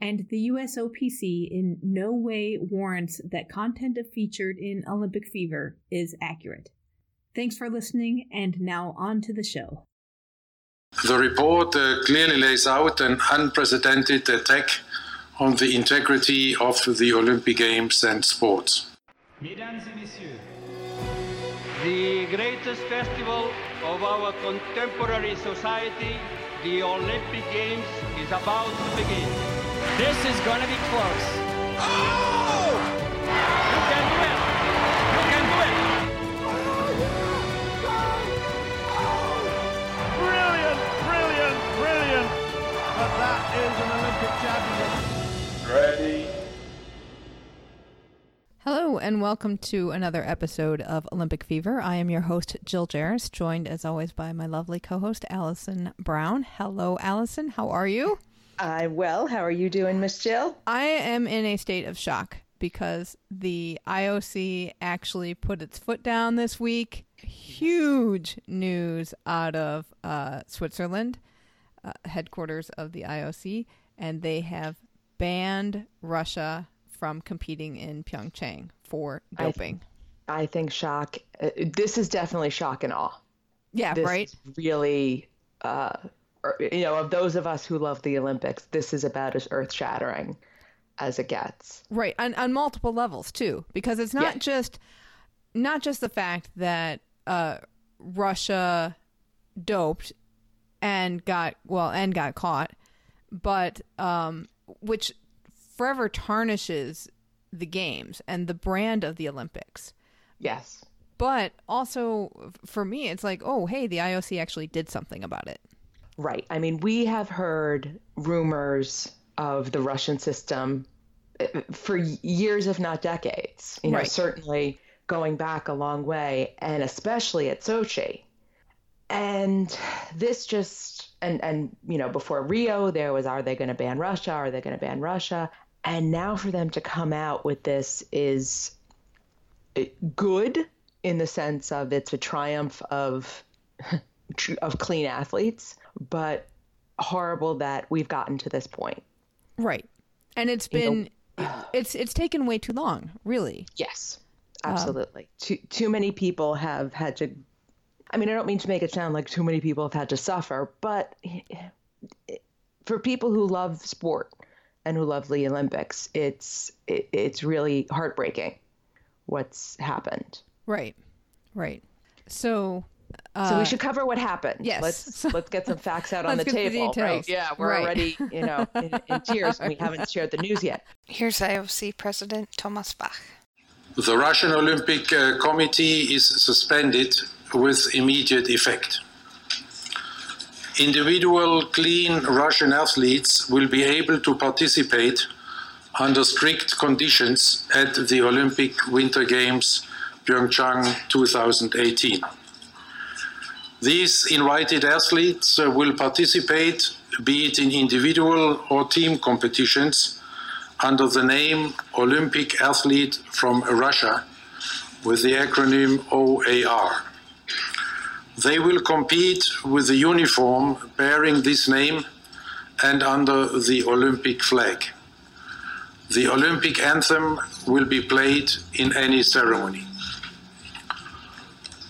and the USOPC in no way warrants that content featured in Olympic Fever is accurate. Thanks for listening, and now on to the show. The report uh, clearly lays out an unprecedented attack on the integrity of the Olympic Games and sports. Mesdames et messieurs, the greatest festival of our contemporary society, the Olympic Games, is about to begin. This is going to be close. Oh! You can do it. You can do it. Brilliant, brilliant, brilliant. But that is an Olympic championship. Ready. Hello, and welcome to another episode of Olympic Fever. I am your host, Jill Jaracz, joined as always by my lovely co host, Alison Brown. Hello, Alison. How are you? I'm well. How are you doing, Miss Jill? I am in a state of shock because the IOC actually put its foot down this week. Huge news out of uh, Switzerland, uh, headquarters of the IOC, and they have banned Russia from competing in Pyeongchang for doping. I, th- I think shock. Uh, this is definitely shock and awe. Yeah, this right. Really uh, you know, of those of us who love the Olympics, this is about as earth shattering as it gets. Right, on on multiple levels too, because it's not yeah. just not just the fact that uh, Russia doped and got well and got caught, but um, which forever tarnishes the games and the brand of the Olympics. Yes. But also for me, it's like, oh, hey, the IOC actually did something about it. Right. I mean, we have heard rumors of the Russian system uh, for years, if not decades. You know, right. certainly going back a long way, and especially at Sochi. And this just and and you know before Rio there was are they going to ban Russia? Are they going to ban Russia? And now for them to come out with this is uh, good in the sense of it's a triumph of of clean athletes, but horrible that we've gotten to this point. Right. And it's been you know, it's it's taken way too long, really. Yes. Absolutely. Um, too too many people have had to I mean, I don't mean to make it sound like too many people have had to suffer, but for people who love sport and who love the Olympics, it's it, it's really heartbreaking what's happened. Right. Right. So uh, so we should cover what happened. Yes. Let's let's get some facts out on the table. The right. Yeah, we're right. already, you know, in, in tears and we haven't shared the news yet. Here's IOC President Thomas Bach. The Russian Olympic uh, Committee is suspended with immediate effect. Individual clean Russian athletes will be able to participate under strict conditions at the Olympic Winter Games Pyeongchang 2018. These invited athletes uh, will participate, be it in individual or team competitions, under the name Olympic Athlete from Russia, with the acronym OAR. They will compete with the uniform bearing this name and under the Olympic flag. The Olympic anthem will be played in any ceremony.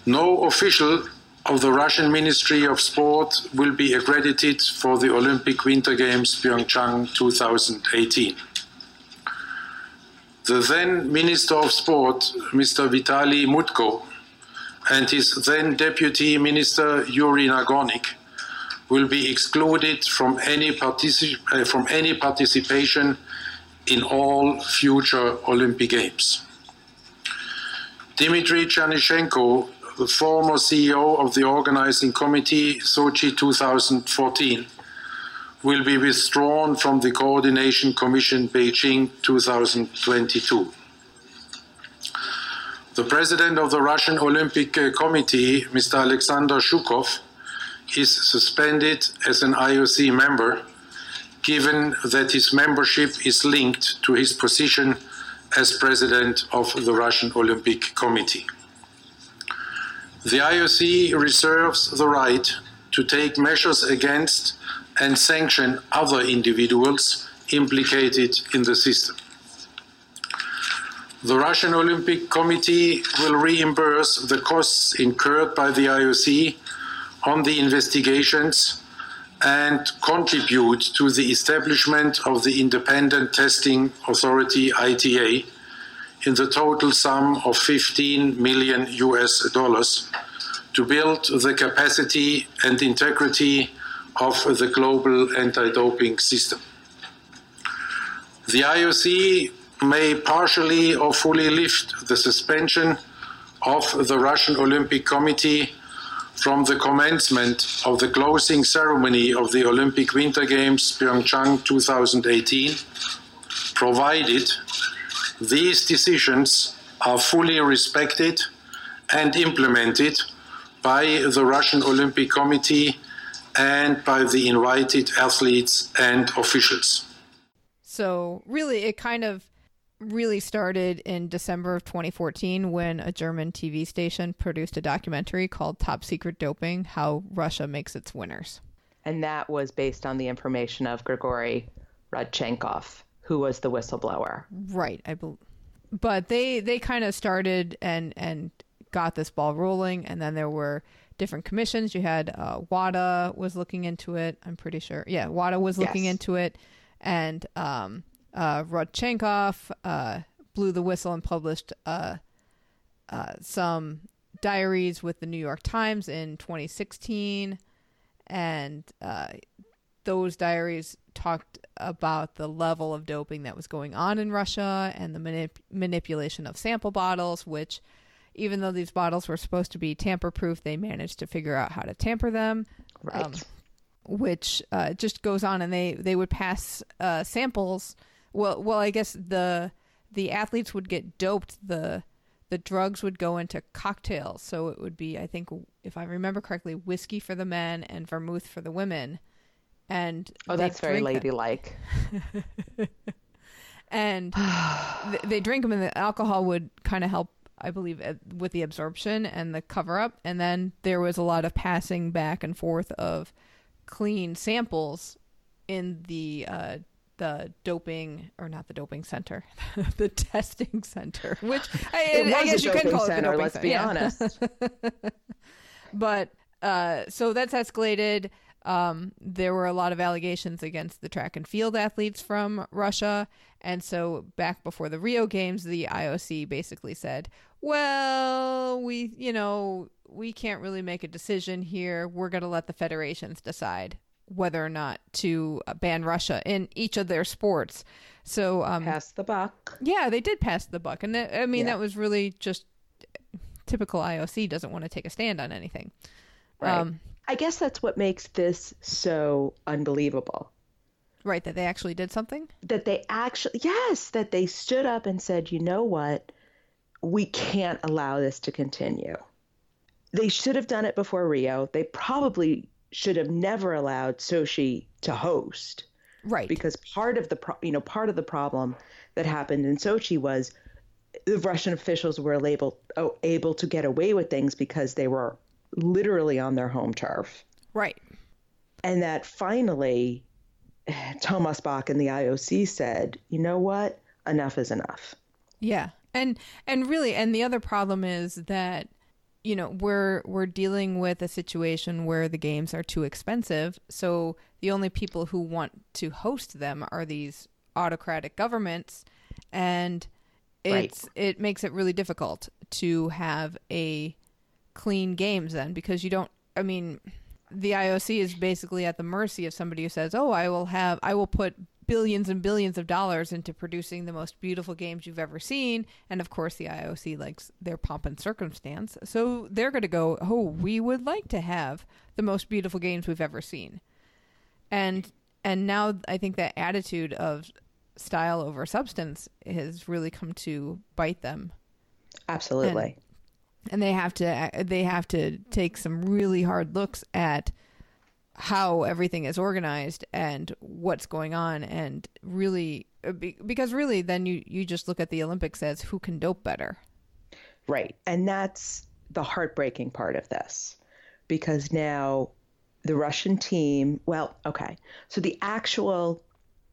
No official of the Russian Ministry of Sport will be accredited for the Olympic Winter Games Pyeongchang 2018. The then Minister of Sport, Mr. Vitaly Mutko, and his then Deputy Minister Yuri Nagornykh will be excluded from any, uh, from any participation in all future Olympic Games. Dmitry Chernyshenko, the former CEO of the organizing committee Sochi 2014, will be withdrawn from the Coordination Commission Beijing 2022. The president of the Russian Olympic uh, Committee, Mr. Alexander Zhukov, is suspended as an IOC member, given that his membership is linked to his position as president of the Russian Olympic Committee. The IOC reserves the right to take measures against and sanction other individuals implicated in the system. The Russian Olympic Committee will reimburse the costs incurred by the IOC on the investigations and contribute to the establishment of the Independent Testing Authority ITA in the total sum of 15 million US dollars to build the capacity and integrity of the global anti doping system. The IOC may partially or fully lift the suspension of the Russian Olympic Committee from the commencement of the closing ceremony of the Olympic Winter Games Pyeongchang 2018, provided these decisions are fully respected and implemented by the Russian Olympic Committee and by the invited athletes and officials. So, really, it kind of really started in December of 2014 when a German TV station produced a documentary called Top Secret Doping How Russia Makes Its Winners. And that was based on the information of Grigory Rodchenkov, who was the whistleblower. Right. I believe. But they they kind of started and and got this ball rolling and then there were different commissions. You had uh, WADA was looking into it. I'm pretty sure. Yeah, WADA was looking yes. into it, and um, uh, Rodchenkov uh, blew the whistle and published uh, uh, some diaries with the New York Times in 2016, and uh, those diaries talked about the level of doping that was going on in Russia and the manip- manipulation of sample bottles, which even though these bottles were supposed to be tamper proof, they managed to figure out how to tamper them. Right. Um, which uh, just goes on, and they they would pass uh, samples. Well, well, I guess the the athletes would get doped. The the drugs would go into cocktails, so it would be, I think, if I remember correctly, whiskey for the men and vermouth for the women. And oh, that's very ladylike. and they drink them, and the alcohol would kind of help I believe, with the absorption and the cover up. And then there was a lot of passing back and forth of clean samples in the uh, the doping or not the doping center, the testing center, which I, I guess you can call center, it the doping center, let's be yeah. honest. but uh, so that's escalated. Um, there were a lot of allegations against the track and field athletes from Russia. And so back before the Rio Games, the IOC basically said, well, we, you know, we can't really make a decision here. We're going to let the federations decide whether or not to uh, ban Russia in each of their sports. So, um, pass the buck. Yeah, they did pass the buck. And that, I mean, yeah. that was really just typical IOC doesn't want to take a stand on anything. Right. Um, I guess that's what makes this so unbelievable. Right, that they actually did something? That they actually, yes, that they stood up and said, you know what? We can't allow this to continue. They should have done it before Rio. They probably should have never allowed Sochi to host. Right. Because part of the pro- you know part of the problem that happened in Sochi was the Russian officials were able oh, able to get away with things because they were literally on their home turf. Right. And that finally, Thomas Bach and the IOC said, you know what? Enough is enough. Yeah. And and really and the other problem is that you know we're we're dealing with a situation where the games are too expensive so the only people who want to host them are these autocratic governments and it's right. it makes it really difficult to have a clean games then because you don't I mean the IOC is basically at the mercy of somebody who says, "Oh, I will have I will put billions and billions of dollars into producing the most beautiful games you've ever seen. And of course, the IOC likes their pomp and circumstance. So they're going to go, oh, we would like to have the most beautiful games we've ever seen. And and now I think that attitude of style over substance has really come to bite them. Absolutely. And, and they have to they have to take some really hard looks at how everything is organized and what's going on and really uh, because really then you you just look at the olympics as who can dope better. Right. And that's the heartbreaking part of this because now the russian team well okay. So the actual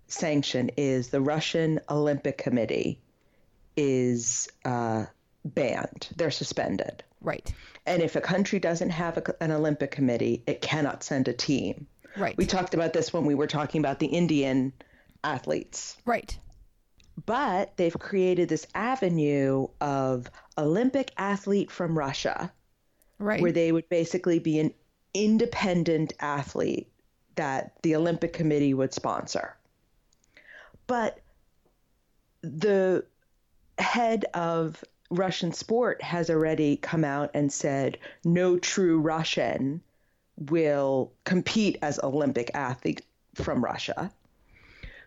sanction is the russian olympic committee is uh, banned they're suspended Right. And if a country doesn't have a, an Olympic committee, it cannot send a team. Right. We talked about this when we were talking about the Indian athletes. Right. But they've created this avenue of Olympic athlete from Russia. Right. Where they would basically be an independent athlete that the Olympic Committee would sponsor. But the head of Russian sport has already come out and said no true Russian will compete as Olympic athlete from Russia.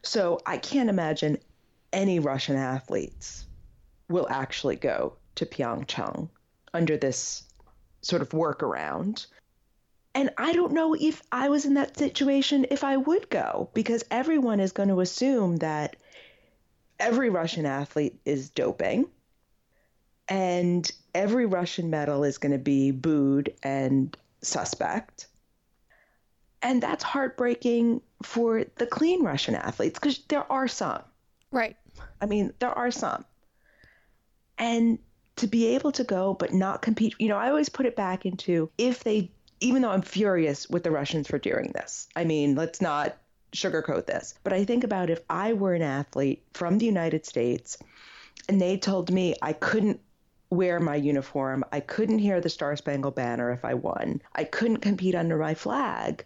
So I can't imagine any Russian athletes will actually go to Pyeongchang under this sort of workaround. And I don't know if I was in that situation if I would go because everyone is going to assume that every Russian athlete is doping and every Russian medal is going to be booed and suspect. And that's heartbreaking for the clean Russian athletes because there are some. Right. I mean, there are some. And to be able to go but not compete, you know, I always put it back into if they, even though I'm furious with the Russians for doing this, I mean, let's not sugarcoat this, but I think about if I were an athlete from the United States and they told me I couldn't wear my uniform. I couldn't hear the Star Spangled Banner if I won. I couldn't compete under my flag.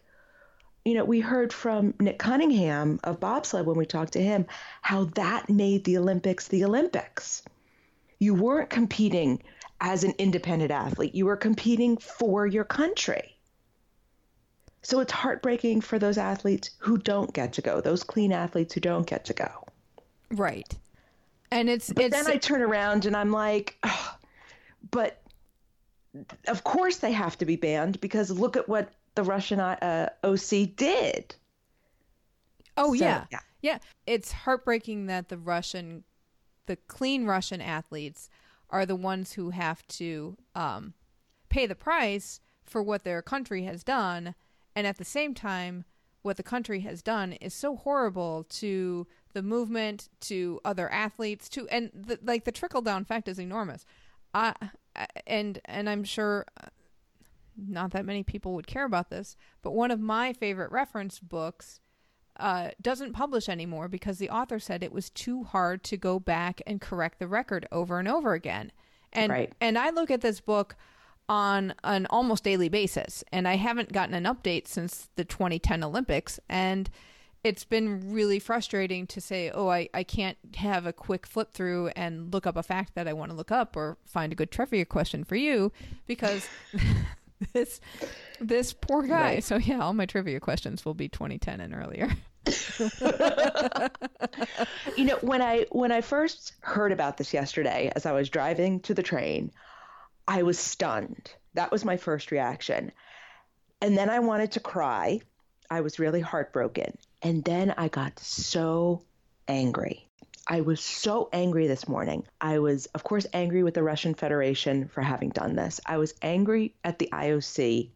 You know, we heard from Nick Cunningham of bobsled when we talked to him how that made the Olympics the Olympics. You weren't competing as an independent athlete, you were competing for your country. So it's heartbreaking for those athletes who don't get to go, those clean athletes who don't get to go. Right. And it's but it's then I turn around and I'm like, oh, but of course they have to be banned because look at what the Russian uh, OC did. Oh so, yeah. yeah, yeah. It's heartbreaking that the Russian, the clean Russian athletes, are the ones who have to um, pay the price for what their country has done, and at the same time, what the country has done is so horrible to the movement to other athletes to and the, like the trickle down effect is enormous uh, and and i'm sure uh, not that many people would care about this but one of my favorite reference books uh, doesn't publish anymore because the author said it was too hard to go back and correct the record over and over again and right. and i look at this book on an almost daily basis and i haven't gotten an update since the 2010 olympics and it's been really frustrating to say, oh, I, I can't have a quick flip through and look up a fact that I want to look up or find a good trivia question for you because this this poor guy. Right. So yeah, all my trivia questions will be 2010 and earlier. you know, when I when I first heard about this yesterday as I was driving to the train, I was stunned. That was my first reaction. And then I wanted to cry. I was really heartbroken. And then I got so angry. I was so angry this morning. I was, of course, angry with the Russian Federation for having done this. I was angry at the IOC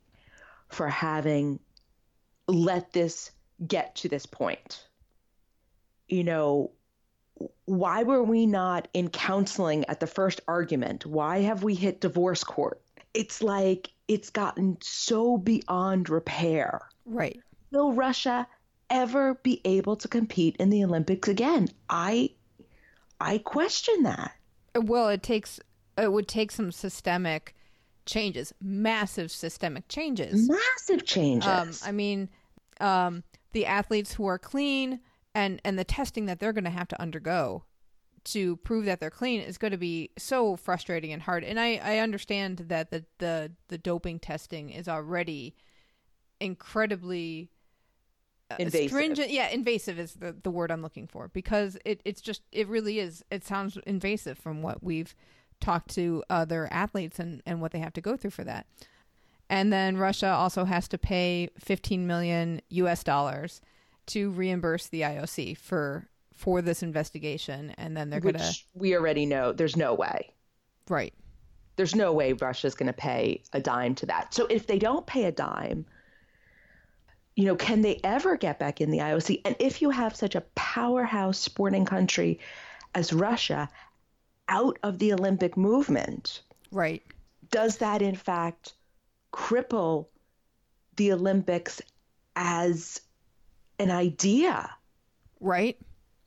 for having let this get to this point. You know, why were we not in counseling at the first argument? Why have we hit divorce court? It's like it's gotten so beyond repair. Right. Will Russia ever be able to compete in the Olympics again? I I question that. Well, it takes it would take some systemic changes, massive systemic changes, massive changes. Um, I mean, um, the athletes who are clean and and the testing that they're going to have to undergo to prove that they're clean is going to be so frustrating and hard. And I I understand that the the the doping testing is already incredibly invasive. stringent yeah invasive is the, the word i'm looking for because it, it's just it really is. It sounds invasive from what we've talked to other athletes and, and what they have to go through for that. And then russia also has to pay 15 million us dollars to reimburse the ioc for for this investigation. And then they're gonna we already know there's no way. Right. There's no way russia's going to pay a dime to that. So if they don't pay a dime you know, can they ever get back in the IOC? And if you have such a powerhouse sporting country as Russia out of the Olympic movement, right? Does that in fact cripple the Olympics as an idea? Right.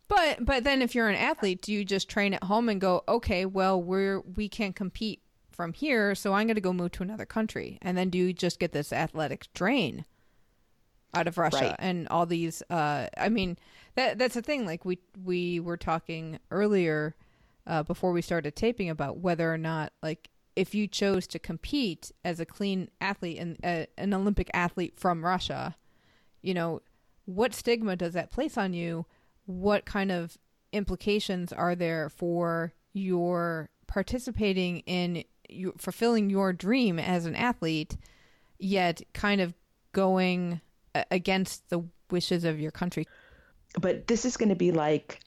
But but then if you're an athlete, do you just train at home and go, okay, well we're we can't compete from here, so I'm going to go move to another country, and then do you just get this athletic drain? Out of Russia right. and all these uh I mean that that's the thing like we we were talking earlier uh before we started taping about whether or not like if you chose to compete as a clean athlete and uh, an Olympic athlete from Russia you know what stigma does that place on you what kind of implications are there for your participating in you fulfilling your dream as an athlete yet kind of going against the wishes of your country. But this is going to be like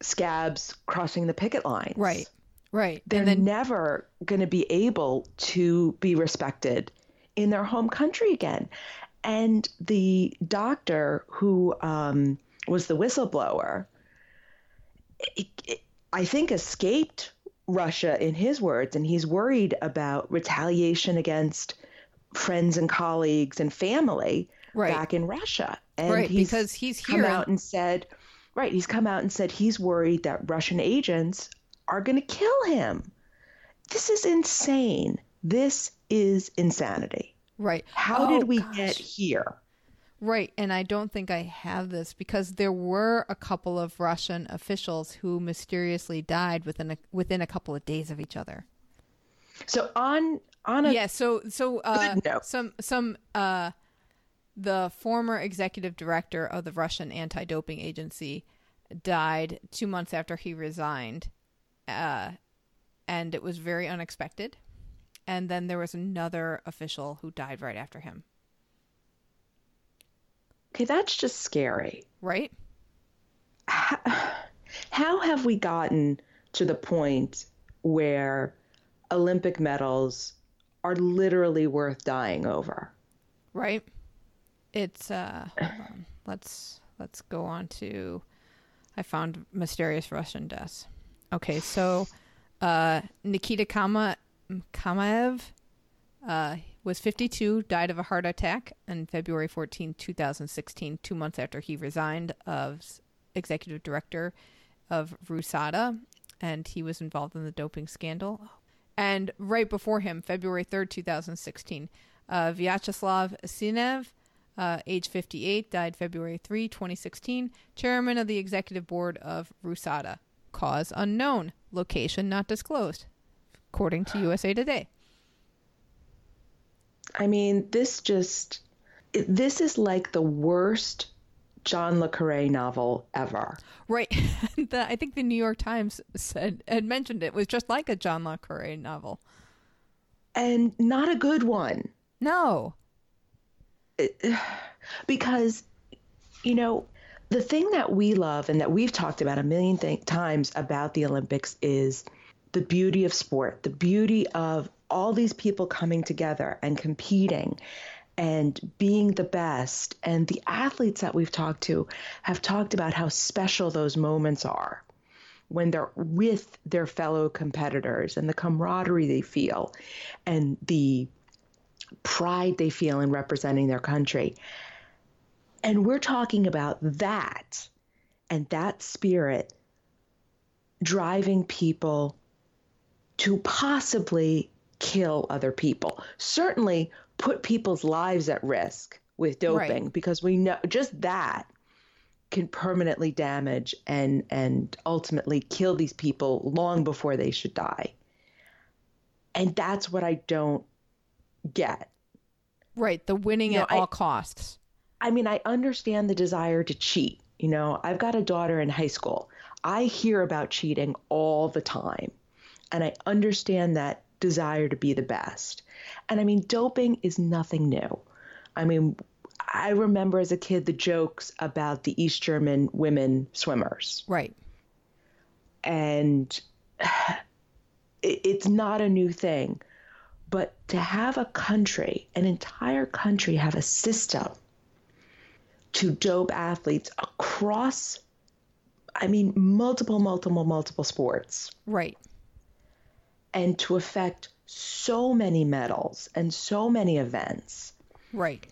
scabs crossing the picket lines. Right. Right. They're then, never going to be able to be respected in their home country again. And the doctor who um, was the whistleblower, it, it, I think, escaped Russia in his words, and he's worried about retaliation against friends and colleagues and family right. back in Russia. And right, he's because he's come out and said, right, he's come out and said he's worried that Russian agents are going to kill him. This is insane. This is insanity. Right. How oh, did we gosh. get here? Right, and I don't think I have this because there were a couple of Russian officials who mysteriously died within a, within a couple of days of each other. So on on a yeah, so so uh, some some uh, the former executive director of the Russian anti doping agency died two months after he resigned. Uh, and it was very unexpected. And then there was another official who died right after him. Okay, that's just scary. Right? How, how have we gotten to the point where Olympic medals are literally worth dying over? Right it's uh let's let's go on to I found mysterious Russian deaths. Okay, so uh Nikita Kama Kamaev uh was 52, died of a heart attack on February 14, 2016, 2 months after he resigned as executive director of RUSADA and he was involved in the doping scandal. And right before him, February 3rd, 2016, uh, Vyacheslav Sinev uh, age 58, died February 3, 2016, chairman of the executive board of RUSADA. Cause unknown, location not disclosed, according to USA Today. I mean, this just, this is like the worst John Le Carre novel ever. Right. the, I think the New York Times said had mentioned it was just like a John Le Carre novel. And not a good one. No. because you know the thing that we love and that we've talked about a million th- times about the Olympics is the beauty of sport, the beauty of all these people coming together and competing and being the best. And the athletes that we've talked to have talked about how special those moments are when they're with their fellow competitors and the camaraderie they feel and the pride they feel in representing their country. And we're talking about that and that spirit driving people to possibly kill other people. Certainly put people's lives at risk with doping right. because we know just that can permanently damage and and ultimately kill these people long before they should die. And that's what I don't get. Right, the winning you know, at all costs. I mean, I understand the desire to cheat. You know, I've got a daughter in high school. I hear about cheating all the time. And I understand that desire to be the best. And I mean, doping is nothing new. I mean, I remember as a kid the jokes about the East German women swimmers. Right. And it's not a new thing. But to have a country, an entire country, have a system to dope athletes across, I mean, multiple, multiple, multiple sports. Right. And to affect so many medals and so many events. Right.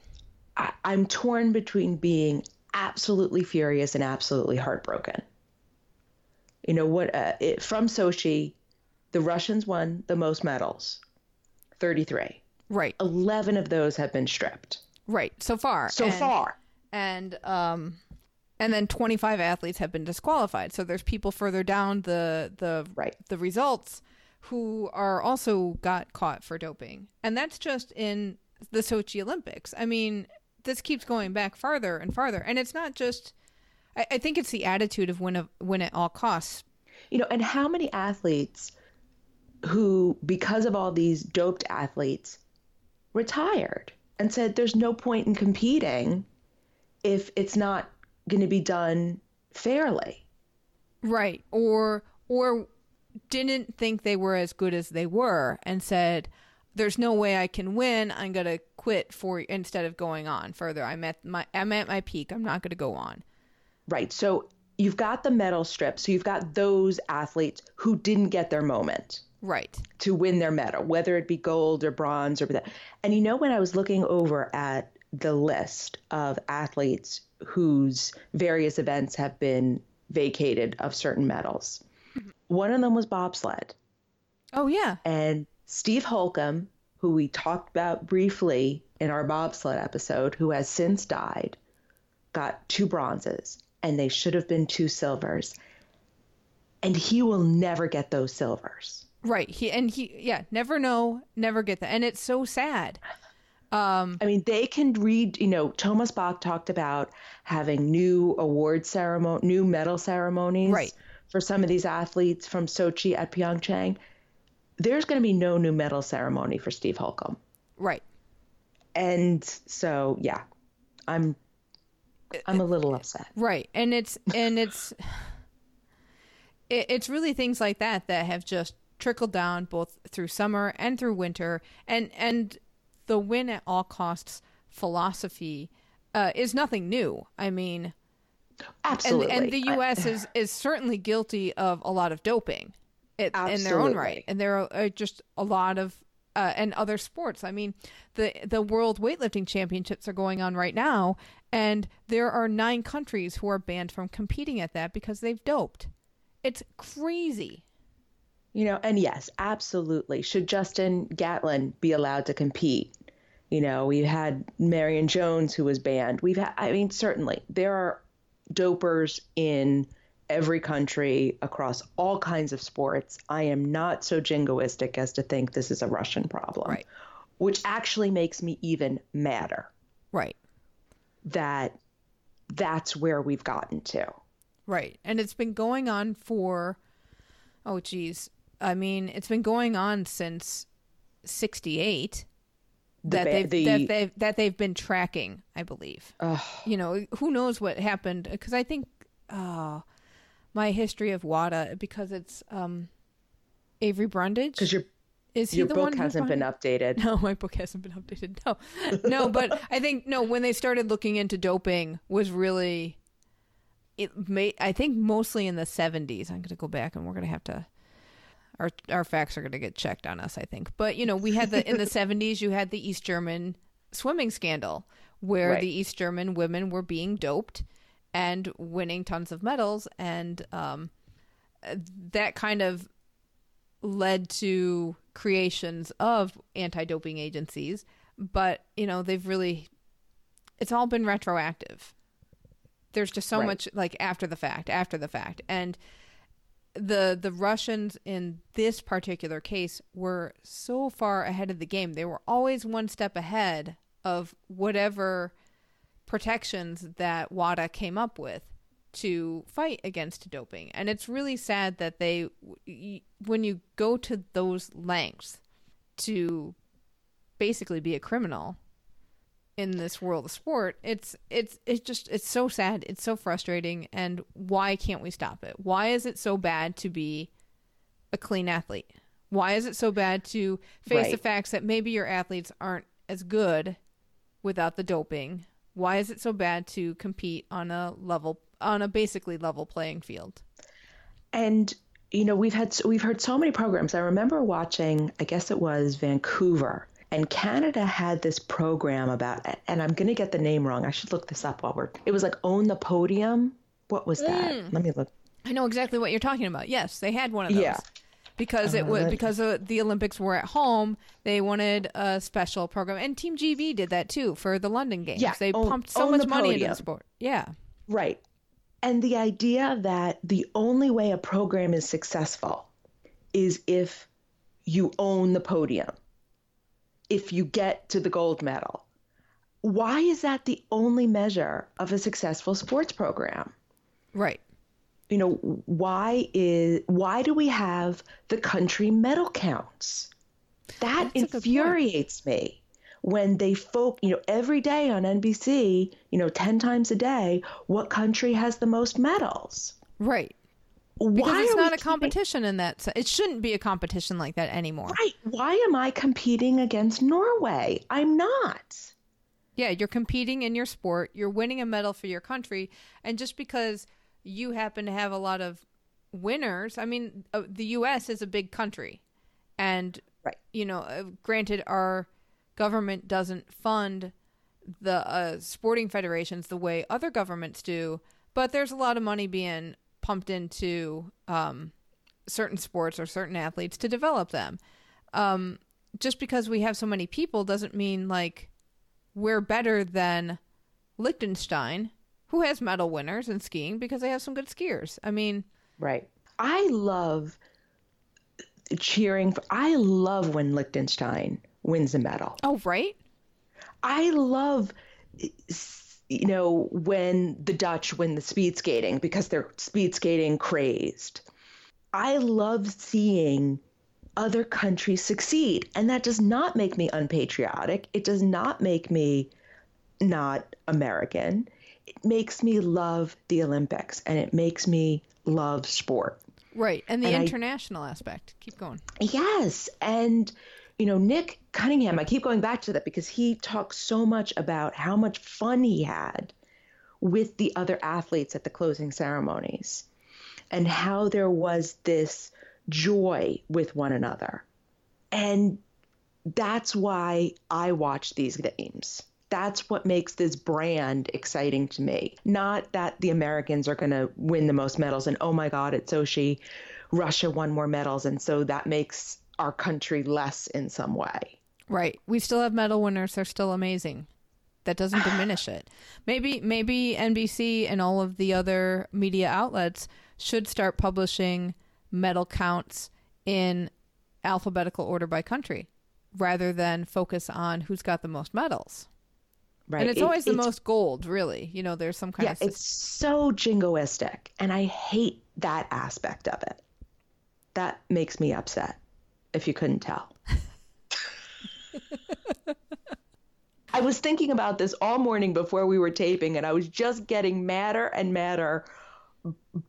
I, I'm torn between being absolutely furious and absolutely heartbroken. You know what? Uh, it, from Sochi, the Russians won the most medals, 33. Right. 11 of those have been stripped. Right. So far. So and, far. And um and then 25 athletes have been disqualified. So there's people further down the the right. the results who are also got caught for doping. And that's just in the Sochi Olympics. I mean, this keeps going back farther and farther. And it's not just I, I think it's the attitude of win of win at all costs. You know, and how many athletes who, because of all these doped athletes, retired and said there's no point in competing if it's not going to be done fairly. Right. Or or didn't think they were as good as they were and said there's no way I can win. I'm going to quit for instead of going on further. I'm at my I'm at my peak. I'm not going to go on. Right. So you've got the medal strip. So you've got those athletes who didn't get their moment right. to win their medal whether it be gold or bronze or that. And you know when i was looking over at the list of athletes whose various events have been vacated of certain medals mm-hmm. one of them was bobsled. Oh yeah. And steve holcomb who we talked about briefly in our bobsled episode who has since died got two bronzes and they should have been two silvers. And he will never get those silvers Right. He and he yeah, never know, never get that. And it's so sad. Um I mean, they can read, you know, Thomas Bach talked about having new award ceremony, new medal ceremonies right. for some of these athletes from Sochi at Pyeongchang. There's going to be no new medal ceremony for Steve Holcomb. Right. And so, yeah. I'm I'm a little upset. Right. And it's and it's it, it's really things like that that have just trickled down both through summer and through winter, and and the win at all costs philosophy uh, is nothing new. I mean, absolutely, and, and the U.S. I, is is certainly guilty of a lot of doping it, in their own right, and there are just a lot of uh, and other sports. I mean, the the World Weightlifting Championships are going on right now, and there are nine countries who are banned from competing at that because they've doped. It's crazy. You know, and yes, absolutely. Should Justin Gatlin be allowed to compete? You know, we had Marion Jones who was banned. We've had, I mean, certainly there are dopers in every country across all kinds of sports. I am not so jingoistic as to think this is a Russian problem, right. which actually makes me even madder. Right. That that's where we've gotten to. Right. And it's been going on for, oh, geez, I mean, it's been going on since '68 that they've the, that they've that they've been tracking. I believe. You know, who knows what happened? Because I think uh, my history of WADA because it's um, Avery Brundage. Because your is he your the book one hasn't been updated. No, my book hasn't been updated. No, no, but I think no. When they started looking into doping, was really it made. I think mostly in the seventies. I'm going to go back and we're going to have to our our facts are going to get checked on us, I think. But you know, we had the in the 70s you had the East German swimming scandal where right. the East German women were being doped and winning tons of medals and um, that kind of led to creations of anti-doping agencies, but you know, they've really it's all been retroactive. There's just so right. much like after the fact, after the fact. And the the Russians in this particular case were so far ahead of the game. They were always one step ahead of whatever protections that WADA came up with to fight against doping. And it's really sad that they when you go to those lengths to basically be a criminal in this world of sport it's it's it's just it's so sad it's so frustrating and why can't we stop it? Why is it so bad to be a clean athlete? Why is it so bad to face right. the facts that maybe your athletes aren't as good without the doping? Why is it so bad to compete on a level on a basically level playing field? And you know we've had we've heard so many programs. I remember watching i guess it was vancouver and Canada had this program about, and I'm going to get the name wrong. I should look this up while we're. It was like Own the Podium. What was that? Mm. Let me look. I know exactly what you're talking about. Yes, they had one of those. Yeah. Because it was uh, because the Olympics were at home, they wanted a special program, and Team GB did that too for the London Games. Yeah, they own, pumped so much money into the sport. Yeah, right. And the idea that the only way a program is successful is if you own the podium if you get to the gold medal. Why is that the only measure of a successful sports program? Right. You know, why is why do we have the country medal counts? That That's infuriates me when they folk, you know, every day on NBC, you know, 10 times a day, what country has the most medals? Right. Because Why it's not a competition in that. It shouldn't be a competition like that anymore. Right. Why am I competing against Norway? I'm not. Yeah, you're competing in your sport. You're winning a medal for your country, and just because you happen to have a lot of winners, I mean, uh, the U.S. is a big country, and right. you know, uh, granted, our government doesn't fund the uh, sporting federations the way other governments do, but there's a lot of money being pumped into um, certain sports or certain athletes to develop them. Um, just because we have so many people doesn't mean like we're better than Liechtenstein, who has medal winners in skiing because they have some good skiers. I mean, right. I love cheering for, I love when Liechtenstein wins a medal. Oh, right. I love you know, when the Dutch win the speed skating because they're speed skating crazed. I love seeing other countries succeed. And that does not make me unpatriotic. It does not make me not American. It makes me love the Olympics and it makes me love sport. Right. And the and international I, aspect. Keep going. Yes. And you know, Nick Cunningham, I keep going back to that because he talks so much about how much fun he had with the other athletes at the closing ceremonies and how there was this joy with one another. And that's why I watch these games. That's what makes this brand exciting to me. Not that the Americans are going to win the most medals and oh my God, it's Sochi. Russia won more medals. And so that makes our country less in some way. Right. We still have medal winners. They're still amazing. That doesn't diminish it. Maybe maybe NBC and all of the other media outlets should start publishing medal counts in alphabetical order by country rather than focus on who's got the most medals. Right. And it's it, always the it's, most gold, really. You know, there's some kind yeah, of. Yeah, it's so jingoistic. And I hate that aspect of it. That makes me upset if you couldn't tell. I was thinking about this all morning before we were taping, and I was just getting madder and madder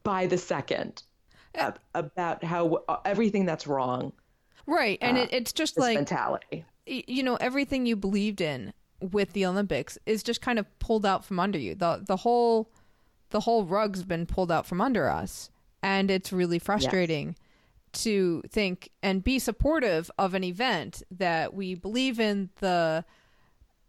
by the second about how uh, everything that's wrong. Right. And uh, it, it's just like mentality. You know, everything you believed in with the Olympics is just kind of pulled out from under you. The the whole the whole rug's been pulled out from under us. And it's really frustrating. Yes to think and be supportive of an event that we believe in the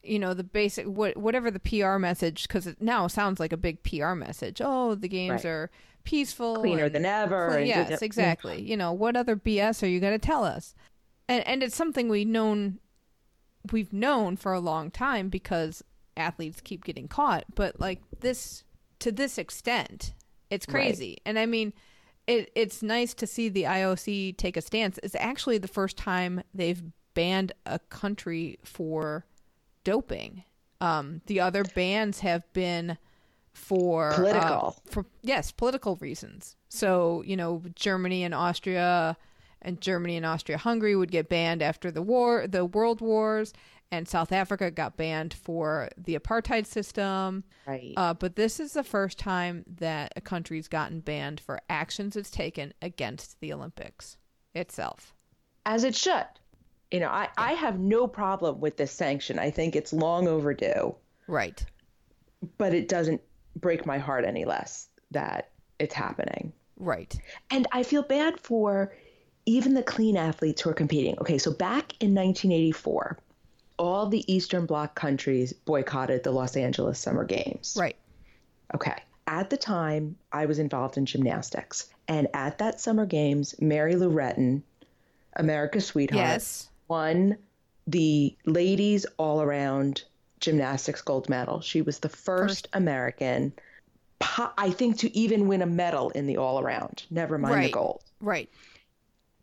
you know the basic what whatever the PR message because it now sounds like a big PR message. Oh, the games right. are peaceful, cleaner and, than ever. Clean, and- yes, exactly. You know, what other BS are you going to tell us? And and it's something we known we've known for a long time because athletes keep getting caught, but like this to this extent, it's crazy. And I mean, it it's nice to see the IOC take a stance. It's actually the first time they've banned a country for doping. Um, the other bans have been for uh, Political. for yes, political reasons. So you know, Germany and Austria, and Germany and Austria-Hungary would get banned after the war, the World Wars, and South Africa got banned for the apartheid system. Right. Uh, but this is the first time that a country's gotten banned for actions it's taken against the Olympics itself. as it should. You know, I, I have no problem with this sanction. I think it's long overdue, Right. but it doesn't break my heart any less that it's happening. Right. And I feel bad for even the clean athletes who are competing. Okay, so back in 1984, all the Eastern Bloc countries boycotted the Los Angeles Summer Games. Right. Okay. At the time, I was involved in gymnastics. And at that Summer Games, Mary Lou Retton, America's sweetheart, Yes. won the ladies all around gymnastics gold medal. She was the first, American, I think, to even win a medal in the all around, never mind the Right. gold. Right.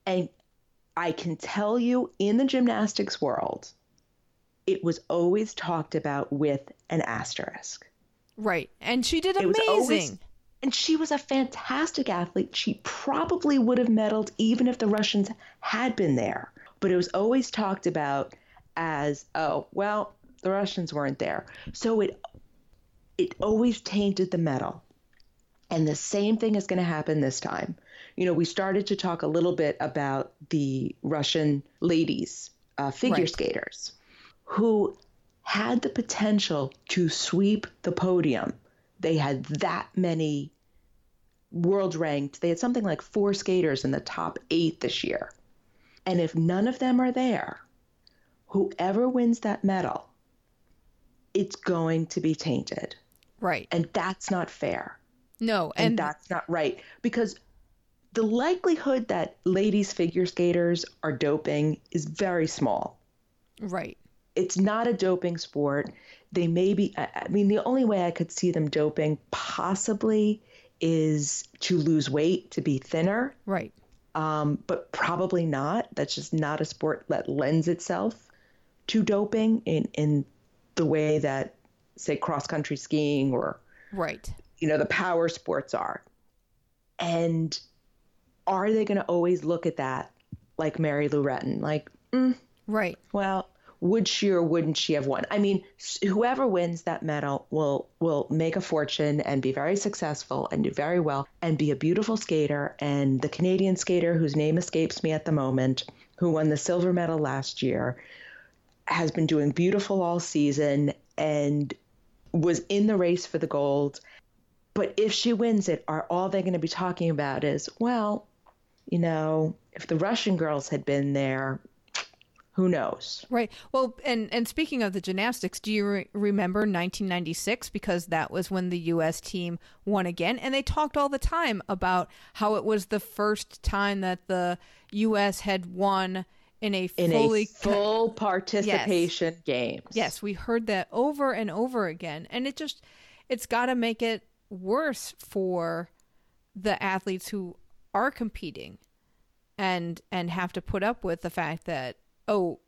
And I can tell you in the gymnastics world, it was always talked about with an asterisk. Right. And she did It was amazing. always- And she was a fantastic athlete. She probably would have medaled even if the Russians had been there. But it was always talked about as, oh, well, the Russians weren't there. So it it always tainted the medal. And the same thing is going to happen this time. You know, we started to talk a little bit about the Russian ladies, uh, figure Right. skaters, who had the potential to sweep the podium. They had that many world ranked, they had something like four skaters in the top eight this year. And if none of them are there, whoever wins that medal, it's going to be tainted. Right. And that's not fair. No. And, And, that's not right because the likelihood that ladies figure skaters are doping is very small. right. It's not a doping sport. They may be, I I mean, the only way I could see them doping possibly is to lose weight, to be thinner, Right. um, but probably not. That's just not a sport that lends itself to doping in, in the way that, say, cross country skiing or Right. you know, the power sports are. And are they going to always look at that like Mary Lou Retton? Like, mm, Right. well, would she or wouldn't she have won? I mean, whoever wins that medal will will make a fortune and be very successful and do very well and be a beautiful skater. And the Canadian skater whose name escapes me at the moment, who won the silver medal last year, has been doing beautiful all season and was in the race for the gold. But if she wins it, are all they're going to be talking about is, well, you know, if the Russian girls had been there, who knows? Right. Well, and and speaking of the gymnastics, do you re- remember 1996 because that was when the US team won again and they talked all the time about how it was the first time that the US had won in a In fully a full participation games. Yes, we heard that over and over again and it just it's got to make it worse for the athletes who are competing and and have to put up with the fact that oh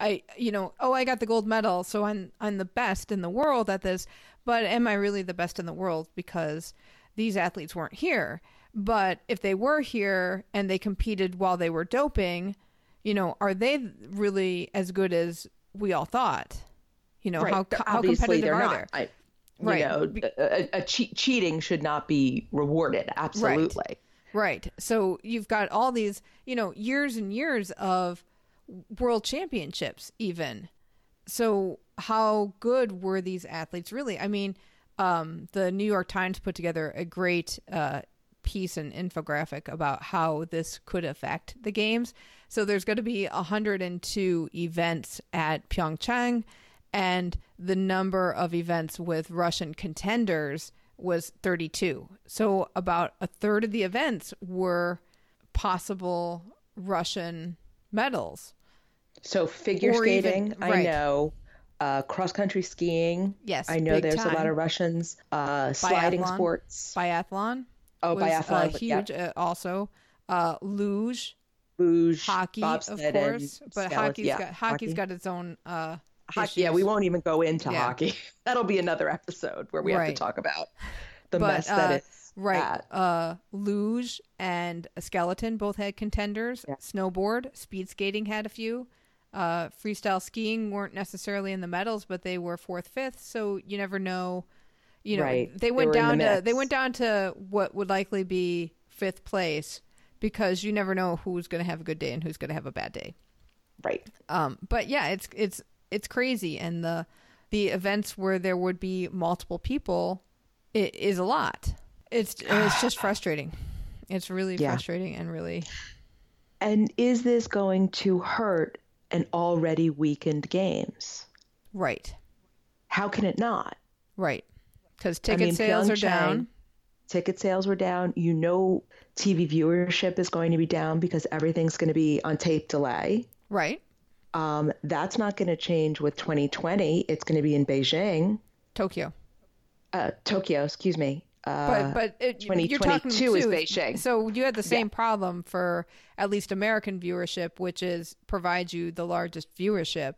I you know oh I got the gold medal so I'm I'm the best in the world at this but am I really the best in the world because these athletes weren't here but if they were here and they competed while they were doping you know are they really as good as we all thought you know Right. how how competitive are not. they I, you Right. know, a, a cheat, cheating should not be rewarded. Absolutely. Right. So you've got all these, you know, years and years of world championships, even. So how good were these athletes really? I mean, um, the New York Times put together a great uh, piece and infographic about how this could affect the games. So there's going to be 102 events at Pyeongchang, and the number of events with Russian contenders was 32. So about a third of the events were possible Russian medals. So figure Or skating, even- I know. Uh, cross country skiing. Yes, I know there's a lot of Russians. Uh, sliding Biathlon. sports. Biathlon oh, was biathlon. uh, huge. Yeah. Uh, also, uh, luge, Luge, hockey, of course, but skeleton- hockey's yeah, got hockey's hockey. got its own. Uh, Hockey, yeah, we won't even go into Yeah. hockey. That'll be another episode where we have to talk about the But, mess that uh, is. Right. at. Uh, luge and a skeleton both had contenders. Yeah. Snowboard, speed skating had a few. Uh, freestyle skiing weren't necessarily in the medals, but they were fourth, fifth. So you never know. You know, Right. they They went were in the down to they went down to what would likely be fifth place because you never know who's going to have a good day and who's going to have a bad day. Right. Um, but yeah, it's it's it's crazy, and the the events where there would be multiple people it is a lot. It's it's just frustrating. It's really Yeah. frustrating and really And is this going to hurt an already weakened games? right, How can it not? right, because I ticket mean, sales are down. Ticket sales were down. You know, TV viewership is going to be down because everything's going to be on tape delay. Right, Um, that's not going to change with 2020. It's going to be in Beijing, Tokyo. uh, Tokyo, excuse me. Uh, But but it, you're talking 2022 is too- Beijing. So you had the same problem for at least American viewership, which is provides you the largest viewership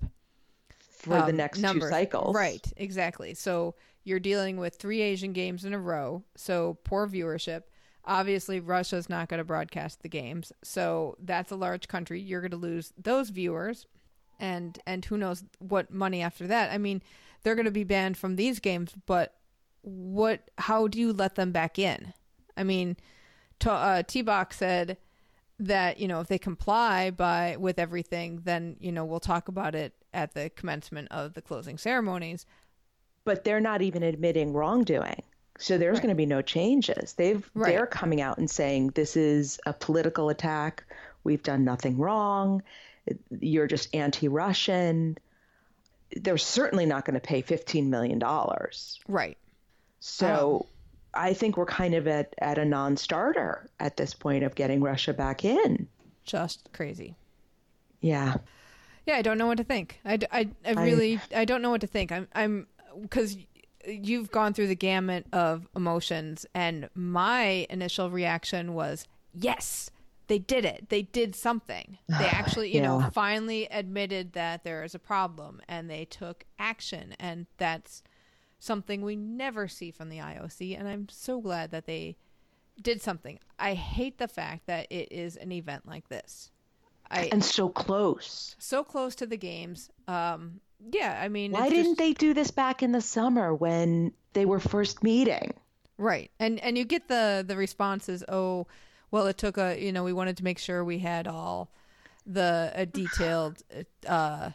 for the um, next numbers. two cycles. Right, exactly. So you're dealing with three Asian games in a row, so poor viewership. Obviously, Russia's not going to broadcast the games, so that's a large country. You're going to lose those viewers, and and who knows what money after that. I mean, they're going to be banned from these games, but what? How do you let them back in? I mean, to, uh, T-Box said that you know if they comply by with everything, then you know we'll talk about it at the commencement of the closing ceremonies. But they're not even admitting wrongdoing. So there's going to be no changes. They've Right. they're coming out and saying this is a political attack. We've done nothing wrong. You're just anti-Russian. They're certainly not going to pay 15 million dollars. Right. Oh. So Oh. I think we're kind of at, at a non-starter at this point of getting Russia back in. Just crazy. Yeah. Yeah, I don't know what to think. I, I, I really I, don't know what to think. I'm I'm because you've gone through the gamut of emotions, and my initial reaction was yes, they did it. They did something. They actually, you know, finally admitted that there is a problem, and they took action, and that's something we never see from the IOC. And I'm so glad that they did something. I hate the fact that it is an event like this. I And so close. so close to the games. Um, yeah, I mean, Why didn't just- they do this back in the summer when they were first meeting? Right, and and you get the the responses. Oh, well, it took a you know we wanted to make sure we had all the a detailed uh,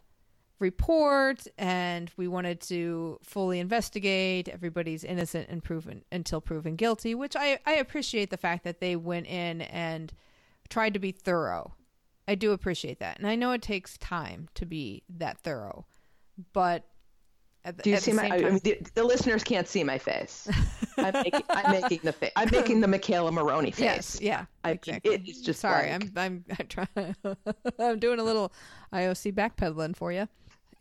report, and we wanted to fully investigate. Everybody's innocent and proven until proven guilty, which I I appreciate the fact that they went in and tried to be thorough. I do appreciate that, and I know it takes time to be that thorough, but. At the, Do you see my? I mean, the, the listeners can't see my face. I'm making, I'm making the face. I'm making the McKayla Maroney face. Yes, yeah, I exactly. it is just sorry. blank. I'm I'm I'm trying. I'm doing a little IOC backpedaling for you.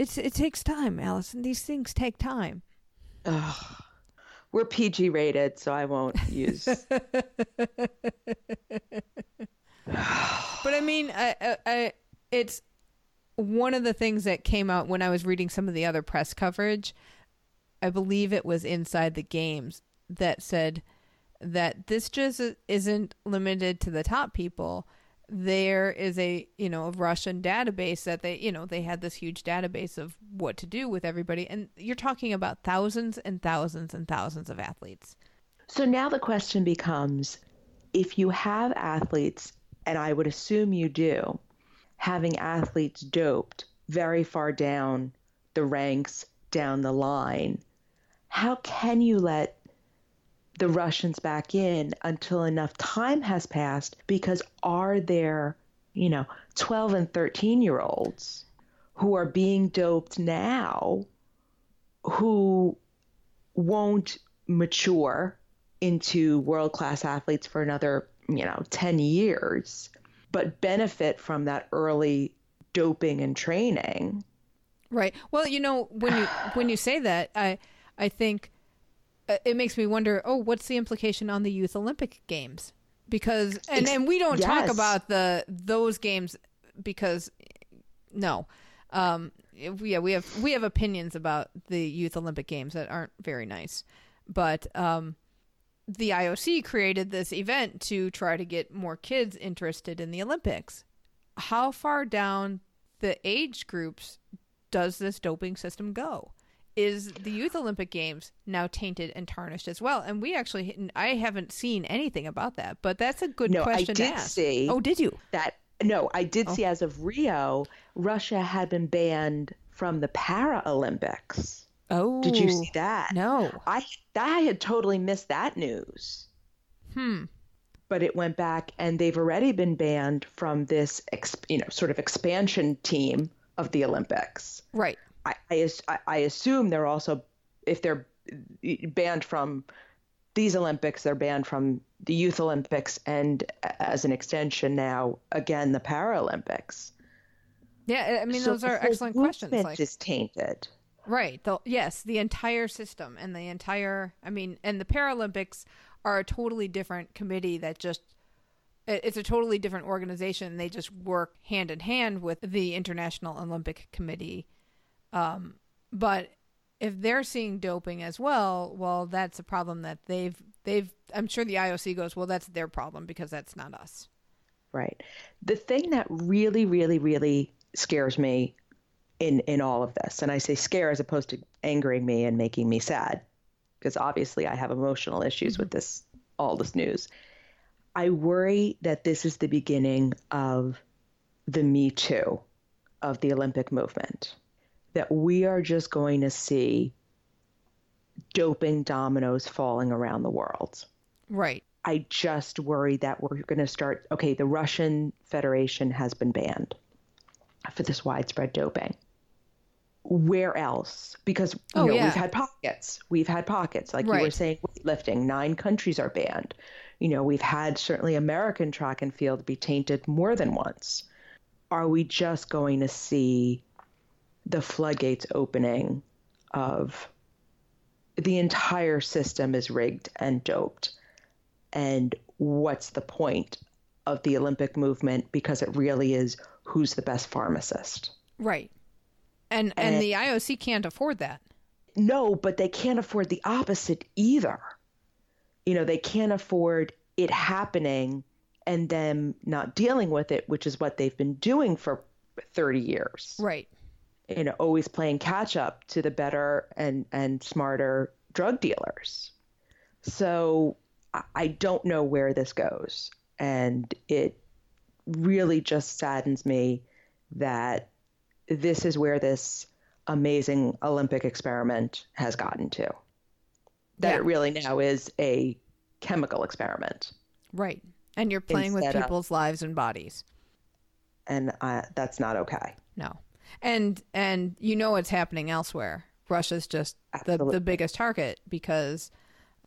It's it takes time, Alison. These things take time. We're PG rated, so I won't use. But I mean, I, I, I, it's one of the things that came out when I was reading some of the other press coverage. I believe it was inside the games that said that this just isn't limited to the top people. There is a you know a Russian database that they you know they had this huge database of what to do with everybody, and you're talking about thousands and thousands and thousands of athletes. so now the question becomes, if you have athletes, and I would assume you do, having athletes doped very far down the ranks, down the line, how can you let the Russians back in until enough time has passed? Because are there, you know, 12 and 13 year olds who are being doped now who won't mature into world class athletes for another, you know, 10 years, but benefit from that early doping and training. Right. Well, you know, when you when you say that, I I think it makes me wonder, oh, what's the implication on the youth Olympic games? Because and and we don't yes. talk about the those games because no. Um yeah, we have we have opinions about the youth Olympic games that aren't very nice. But um the IOC created this event to try to get more kids interested in the Olympics. How far down the age groups does this doping system go? Is the Youth Olympic Games now tainted and tarnished as well? And we actually, I haven't seen anything about that, but that's a good no, question I did to ask. See oh, did you? That no, I did oh. see as of Rio, Russia had been banned from the Paralympics. Oh, did you see that? No, I I had totally missed that news. Hmm. But it went back, and they've already been banned from this, you know, sort of expansion team of the Olympics. Right. I I, I assume they're also, if they're eh, banned from these Olympics, they're banned from the Youth Olympics, and as an extension now, again the Paralympics. Yeah, I mean so those are excellent questions. Like, is tainted. Right. The, yes, the entire system and the entire, I mean, and the Paralympics are a totally different committee that just, it's a totally different organization. They just work hand in hand with the International Olympic Committee. Um, but if they're seeing doping as well, well, that's a problem that they've, they've, I'm sure the IOC goes, well, that's their problem because that's not us. Right. The thing that really, really, really scares me in in all of this and i say scare as opposed to angering me and making me sad because obviously i have emotional issues with this all this news i worry that this is the beginning of the me too of the olympic movement that we are just going to see doping dominoes falling around the world right i just worry that we're going to start okay the russian federation has been banned for this widespread doping where else? Because you oh, know yeah. we've had pockets. We've had pockets, like right. you were saying, weightlifting. Nine countries are banned. You know, we've had certainly American track and field be tainted more than once. Are we just going to see the floodgates opening of the entire system is rigged and doped? And what's the point of the Olympic movement? Because it really is who's the best pharmacist. Right. And, and and the IOC can't afford that. No, but they can't afford the opposite either. You know, they can't afford it happening and them not dealing with it, which is what they've been doing for 30 years. Right. You know, always playing catch up to the better and and smarter drug dealers. So I don't know where this goes. And it really just saddens me that this is where this amazing Olympic experiment has gotten to. That yeah. it really now is a chemical experiment. Right. And you're playing with people's of, lives and bodies. And uh, that's not okay. No. And and you know what's happening elsewhere. Russia's just the, the biggest target because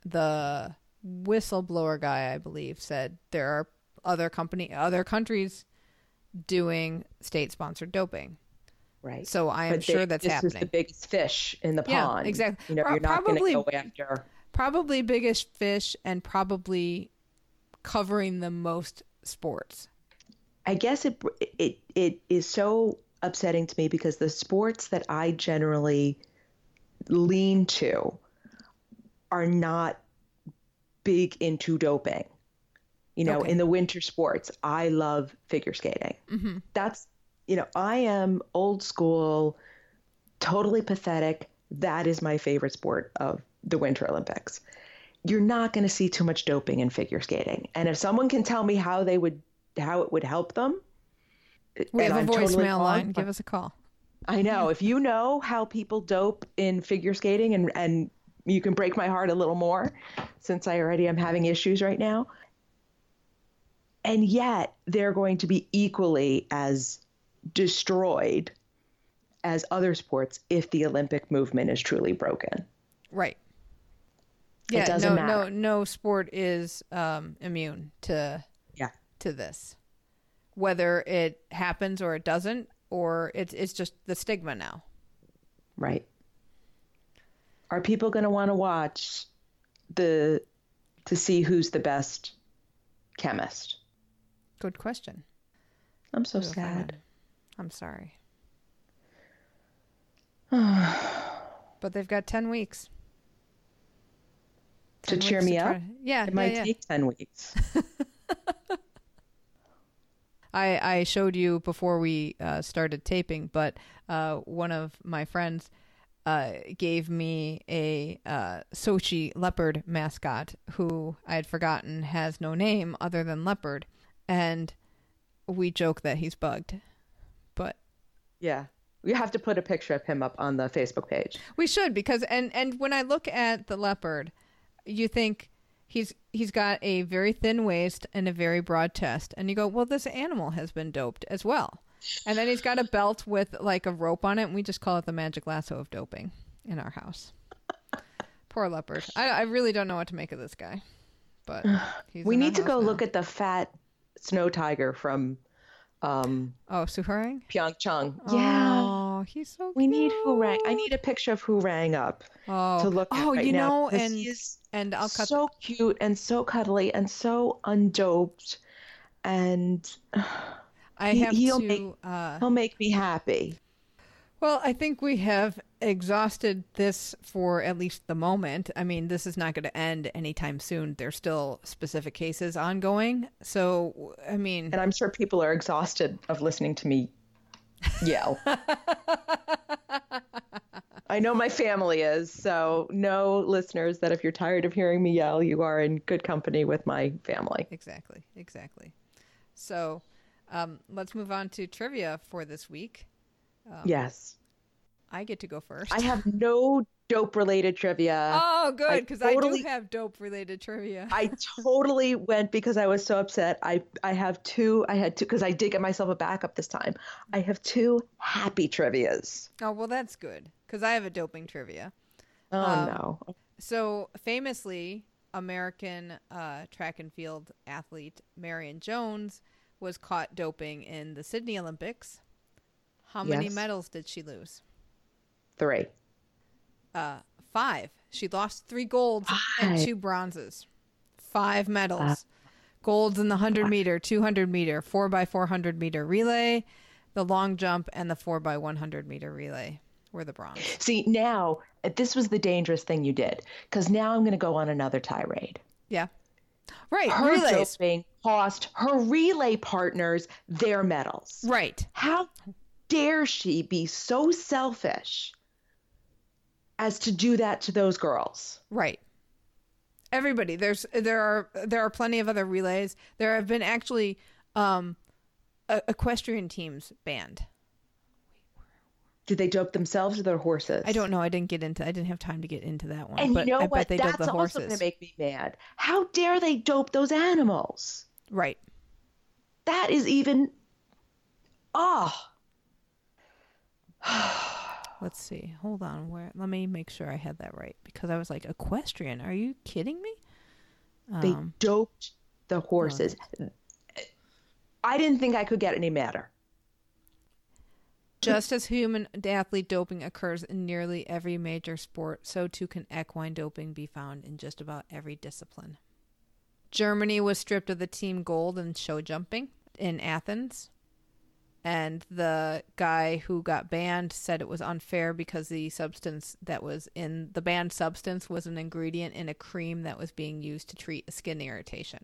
the whistleblower guy, I believe, said there are other company other countries doing state sponsored doping. Right. So I am but sure that's this happening. This is the biggest fish in the yeah, pond. Exactly. You know, you're not going to go after. Probably biggest fish and probably covering the most sports. I guess it it it is so upsetting to me because the sports that I generally lean to are not big into doping. You know, okay. in the winter sports, I love figure skating. Mm-hmm. That's you know, I am old school, totally pathetic. That is my favorite sport of the Winter Olympics. You're not going to see too much doping in figure skating. And if someone can tell me how they would how it would help them, we have a voicemail totally line. Give us a call. I know. if you know how people dope in figure skating and and you can break my heart a little more since I already am having issues right now. And yet they're going to be equally as destroyed as other sports if the Olympic movement is truly broken. Right. Yeah, it doesn't no, matter. no, no sport is um, immune to Yeah. to this, whether it happens or it doesn't, or it's it's just the stigma now. Right. Are people going to want to watch the to see who's the best chemist? Good question. I'm so sad. I'm sorry, but they've got ten weeks To 10 cheer weeks me try- up? Yeah, It yeah, might yeah. take 10 weeks. I, I showed you before we uh, started taping, but uh, one of my friends uh, gave me a uh, Sochi leopard mascot who I had forgotten has no name other than leopard. And we joke that he's bugged. But yeah. We have to put a picture of him up on the Facebook page. we should because and and when I look at the leopard, you think he's he's got a very thin waist and a very broad chest, and you go, well, this animal has been doped as well. And then he's got a belt with like a rope on it, and we just call it the magic lasso of doping in our house. Poor leopard. I, I really don't know what to make of this guy, but he's We need to go now. look at the fat snow tiger from um, Oh, Soohorang. Pyeongchang. Yeah. He's so. We need who rang. I need a picture of who rang up Oh, to look at oh, right you know, and and I'll cut. so cute and so cuddly and so undoped, and I he- have he'll to. make- uh, he'll make me happy. Well, I think we have exhausted this for at least the moment. I mean, this is not going to end anytime soon. There's still specific cases ongoing. So, I mean, And I'm sure people are exhausted of listening to me yell. I know my family is, so know listeners that if you're tired of hearing me yell, you are in good company with my family. exactly, exactly. So, um, let's move on to trivia for this week. Um, Yes. I get to go first. I have no dope related trivia. oh, good, because I totally- do have dope related trivia. I totally went because I was so upset. I I have two. I had two because I did get myself a backup this time. I have two happy trivia's. oh, well, that's good, because I have a doping trivia. Oh Um, no! So famously, American uh, track and field athlete Marion Jones was caught doping in the Sydney Olympics. How many Yes. medals did she lose? Three. Uh, five. She lost three golds and two bronzes. Five medals. Golds in the 100 meter, 200 meter, 4 by 400 meter relay, the long jump, and the 4 by 100 meter relay were the bronze. See now, this was the dangerous thing you did because now I'm going to go on another tirade. Yeah. Right. Her relays. doping cost her relay partners their medals. Right. How dare she be so selfish as to do that to those girls? Right. Everybody. There's there are there are plenty of other relays. There have been actually um equestrian teams banned. Did they dope themselves or their horses? I don't know. I didn't get into. I didn't have time to get into that one. And but you know I what? bet they That's dope the also going to make me mad. How dare they dope those animals? Right. That is even. Oh, Let's see. Hold on. Where? Let me make sure I had that right because I was like equestrian. Are you kidding me? they Um, doped the horses. I didn't think I could get any madder. Just as human athlete doping occurs in nearly every major sport, so too can equine doping be found in just about every discipline. Germany was stripped of the team gold in show jumping in Athens. And the guy who got banned said it was unfair because the substance that was in the banned substance was an ingredient in a cream that was being used to treat a skin irritation.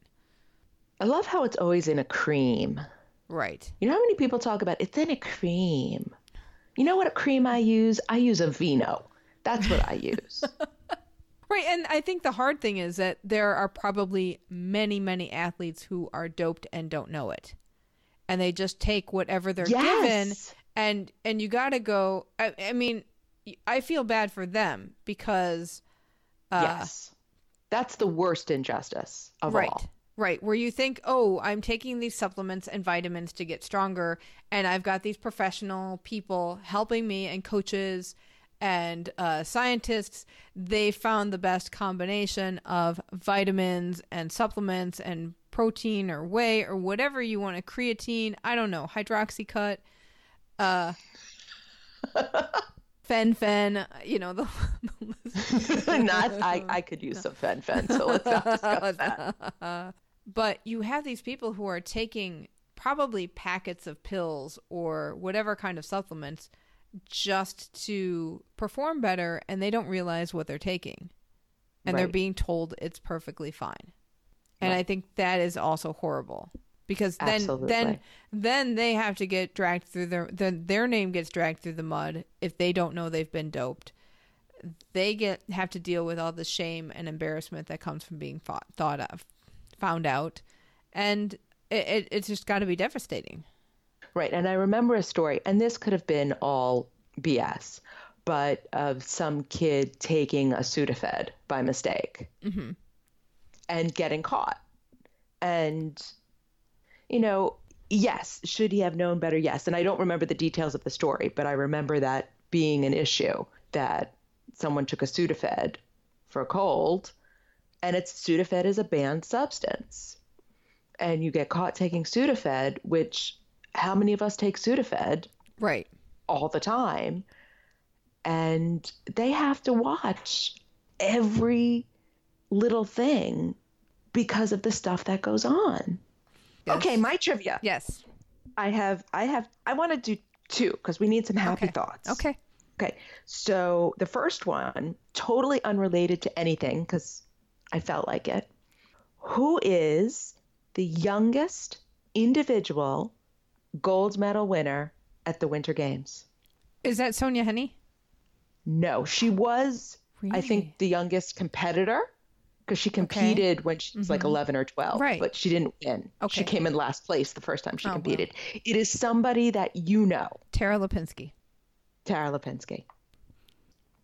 I love how it's always in a cream. Right. You know how many people talk about it's in a cream? You know what a cream I use? I use Aveeno. That's what I use. Right, and I think the hard thing is that there are probably many, many athletes who are doped and don't know it, and they just take whatever they're given, and and you got to go. I, I mean, I feel bad for them because, uh, yes. That's the worst injustice of right, all. right, where you think, oh, I'm taking these supplements and vitamins to get stronger, and I've got these professional people helping me and coaches, and uh, scientists they found the best combination of vitamins and supplements and protein or whey or whatever you want a creatine i don't know hydroxycut uh fen-phen you know the, not I, I could use some fen-phen so let's not discuss that. But you have these people who are taking probably packets of pills or whatever kind of supplements just to perform better and they don't realize what they're taking. And right. they're being told it's perfectly fine and right. i think that is also horrible because then Absolutely. then then they have to get dragged through their then their name gets dragged through the mud if they don't know they've been doped they get have to deal with all the shame and embarrassment that comes from being thought, thought of found out and it, it it's just got to be devastating Right. And I remember a story, and this could have been all BS, but of some kid taking a Sudafed by mistake mm-hmm. And getting caught. And, you know, yes, should he have known better? Yes. And I don't remember the details of the story, but I remember that being an issue that someone took a Sudafed for a cold, and it's Sudafed is a banned substance. And you get caught taking Sudafed, which how many of us take Sudafed? Right. All the time. And they have to watch every little thing because of the stuff that goes on. Yes. Okay, my trivia. Yes. I have I have I want to do two because we need some happy okay. thoughts. Okay. Okay. So the first one, totally unrelated to anything because I felt like it. Who is the youngest individual gold medal winner at the Winter Games. Is that Sonja Henie? No, she was, really? I think, the youngest competitor because she competed okay. when she was mm-hmm. like 11 or 12, right. but she didn't win. Okay. She came in last place the first time she oh, competed. It is somebody that you know. Tara Lipinski. Tara Lipinski.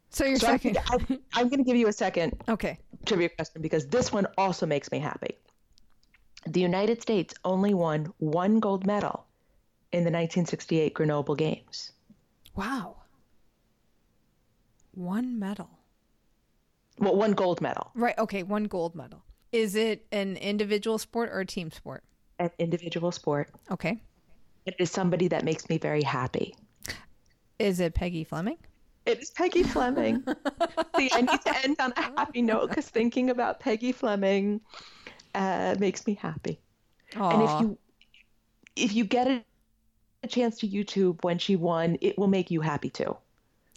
So you're so second. I, I'm going to give you a second okay. trivia question because this one also makes me happy. The United States only won one gold medal in the 1968 Grenoble Games. Wow. One medal. Well, one gold medal. Right. Okay. One gold medal. Is it an individual sport or a team sport? An individual sport. Okay. It is somebody that makes me very happy. Is it Peggy Fleming? It is Peggy Fleming. See, I need to end on a happy note because thinking about Peggy Fleming uh, makes me happy. Aww. And if you if you get it a chance to YouTube when she won, it will make you happy too.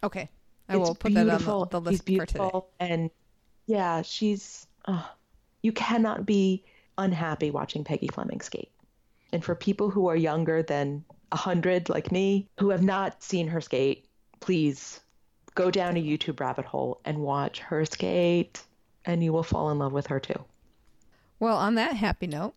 Okay. I it's will put beautiful. that on the, the list for today. And yeah, she's, oh, you cannot be unhappy watching Peggy Fleming skate. And for people who are younger than 100, like me, who have not seen her skate, please go down a YouTube rabbit hole and watch her skate, and you will fall in love with her too. Well, on that happy note,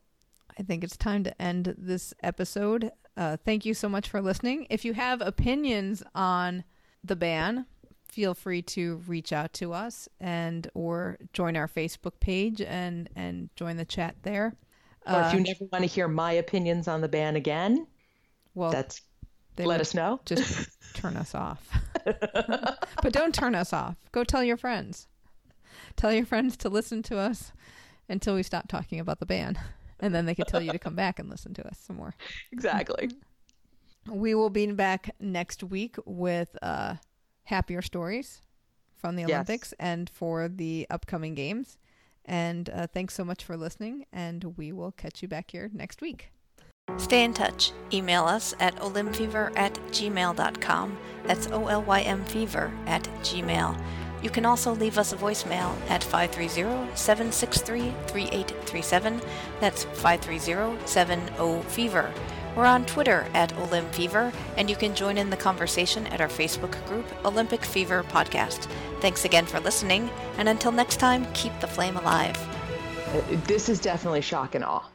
I think it's time to end this episode. Uh, thank you so much for listening. If you have opinions on the ban, feel free to reach out to us and or join our Facebook page and and join the chat there. Or if you uh, never want to hear my opinions on the ban again, well, that's let us know. Just turn us off. but don't turn us off. Go tell your friends. Tell your friends to listen to us until we stop talking about the ban and then they could tell you to come back and listen to us some more. Exactly. We will be back next week with uh, happier stories from the Olympics yes. and for the upcoming games. And uh, thanks so much for listening, and we will catch you back here next week. Stay in touch. Email us at olympfever at gmail.com. That's O L Y M fever at gmail. You can also leave us a voicemail at 530 763 3837. That's 530 70 Fever. We're on Twitter at Olymp Fever, and you can join in the conversation at our Facebook group, Olympic Fever Podcast. Thanks again for listening, and until next time, keep the flame alive. Uh, this is definitely shock and awe.